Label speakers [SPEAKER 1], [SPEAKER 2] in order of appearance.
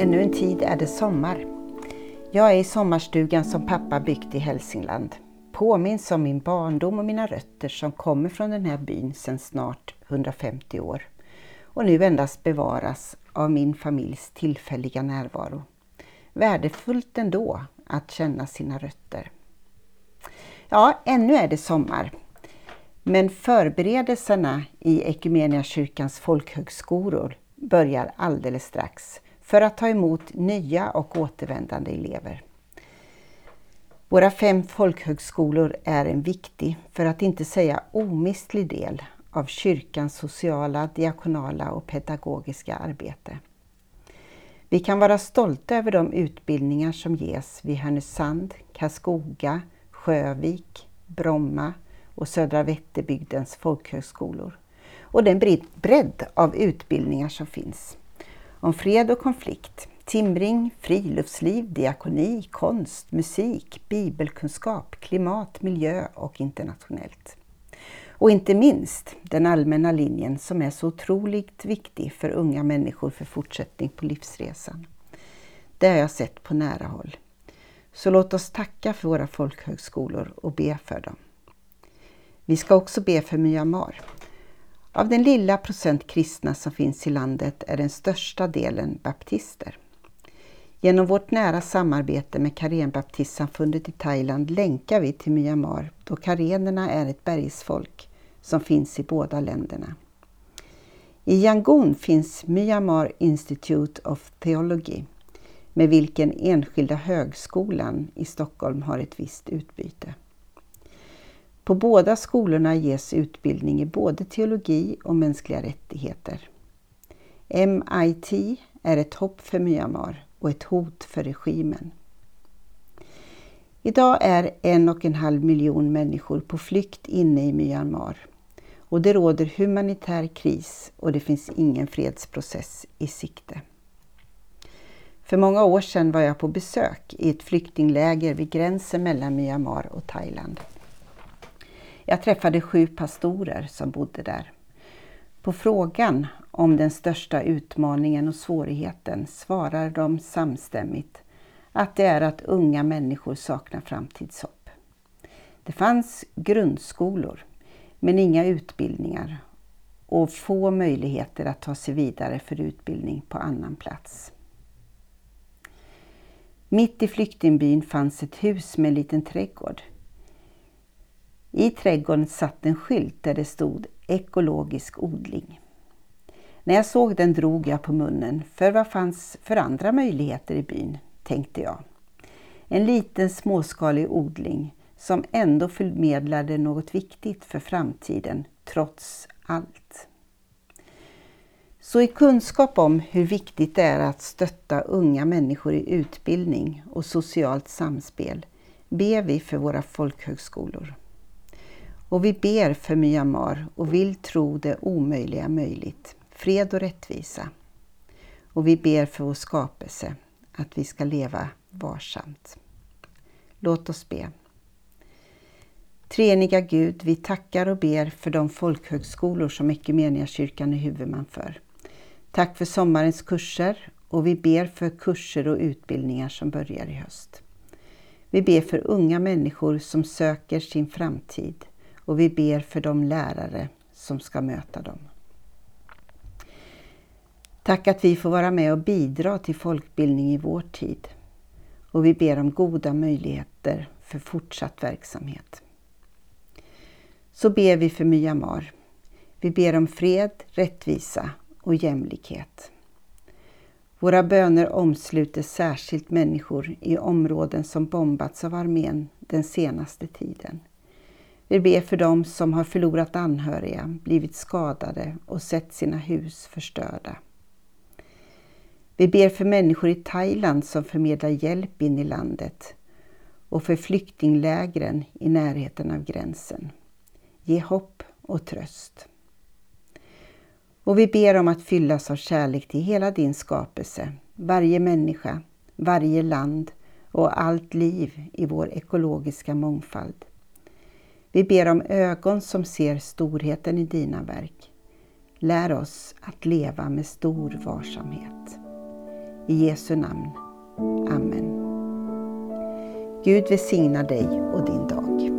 [SPEAKER 1] Ännu en tid är det sommar. Jag är i sommarstugan som pappa byggt i Hälsingland. Påminns om min barndom och mina rötter som kommer från den här byn sedan snart 150 år och nu endast bevaras av min familjs tillfälliga närvaro. Värdefullt ändå att känna sina rötter. Ja, ännu är det sommar. Men förberedelserna i Equmeniakyrkans folkhögskolor börjar alldeles strax för att ta emot nya och återvändande elever. Våra fem folkhögskolor är en viktig, för att inte säga omistlig del av kyrkans sociala, diakonala och pedagogiska arbete. Vi kan vara stolta över de utbildningar som ges vid Härnösand, Karlskoga, Sjövik, Bromma och Södra Vätterbygdens folkhögskolor och den bredd av utbildningar som finns. Om fred och konflikt, timring, friluftsliv, diakoni, konst, musik, bibelkunskap, klimat, miljö och internationellt. Och inte minst den allmänna linjen som är så otroligt viktig för unga människor för fortsättning på livsresan. Det har jag sett på nära håll. Så låt oss tacka för våra folkhögskolor och be för dem. Vi ska också be för Myanmar. Av den lilla procent kristna som finns i landet är den största delen baptister. Genom vårt nära samarbete med Karenbaptistsamfundet i Thailand länkar vi till Myanmar då karenerna är ett bergsfolk som finns i båda länderna. I Yangon finns Myanmar Institute of Theology med vilken enskilda högskolan i Stockholm har ett visst utbyte. På båda skolorna ges utbildning i både teologi och mänskliga rättigheter. MIT är ett hopp för Myanmar och ett hot för regimen. Idag är en och en halv miljon människor på flykt inne i Myanmar och det råder humanitär kris och det finns ingen fredsprocess i sikte. För många år sedan var jag på besök i ett flyktingläger vid gränsen mellan Myanmar och Thailand. Jag träffade sju pastorer som bodde där. På frågan om den största utmaningen och svårigheten svarar de samstämmigt att det är att unga människor saknar framtidshopp. Det fanns grundskolor men inga utbildningar och få möjligheter att ta sig vidare för utbildning på annan plats. Mitt i flyktingbyn fanns ett hus med en liten trädgård. I trädgården satt en skylt där det stod ekologisk odling. När jag såg den drog jag på munnen, för vad fanns för andra möjligheter i byn, tänkte jag. En liten småskalig odling som ändå förmedlade något viktigt för framtiden, trots allt. Så i kunskap om hur viktigt det är att stötta unga människor i utbildning och socialt samspel ber vi för våra folkhögskolor. Och vi ber för Myanmar och vill tro det omöjliga möjligt, fred och rättvisa. Och vi ber för vår skapelse, att vi ska leva varsamt. Låt oss be. Treeniga Gud, vi tackar och ber för de folkhögskolor som Equmeniakyrkan är huvudman för. Tack för sommarens kurser och vi ber för kurser och utbildningar som börjar i höst. Vi ber för unga människor som söker sin framtid och vi ber för de lärare som ska möta dem. Tack att vi får vara med och bidra till folkbildning i vår tid och vi ber om goda möjligheter för fortsatt verksamhet. Så ber vi för Myanmar. Vi ber om fred, rättvisa och jämlikhet. Våra böner omsluter särskilt människor i områden som bombats av armén den senaste tiden. Vi ber för dem som har förlorat anhöriga, blivit skadade och sett sina hus förstörda. Vi ber för människor i Thailand som förmedlar hjälp in i landet och för flyktinglägren i närheten av gränsen. Ge hopp och tröst. Och vi ber om att fyllas av kärlek till hela din skapelse, varje människa, varje land och allt liv i vår ekologiska mångfald. Vi ber om ögon som ser storheten i dina verk. Lär oss att leva med stor varsamhet. I Jesu namn. Amen. Gud välsigna dig och din dag.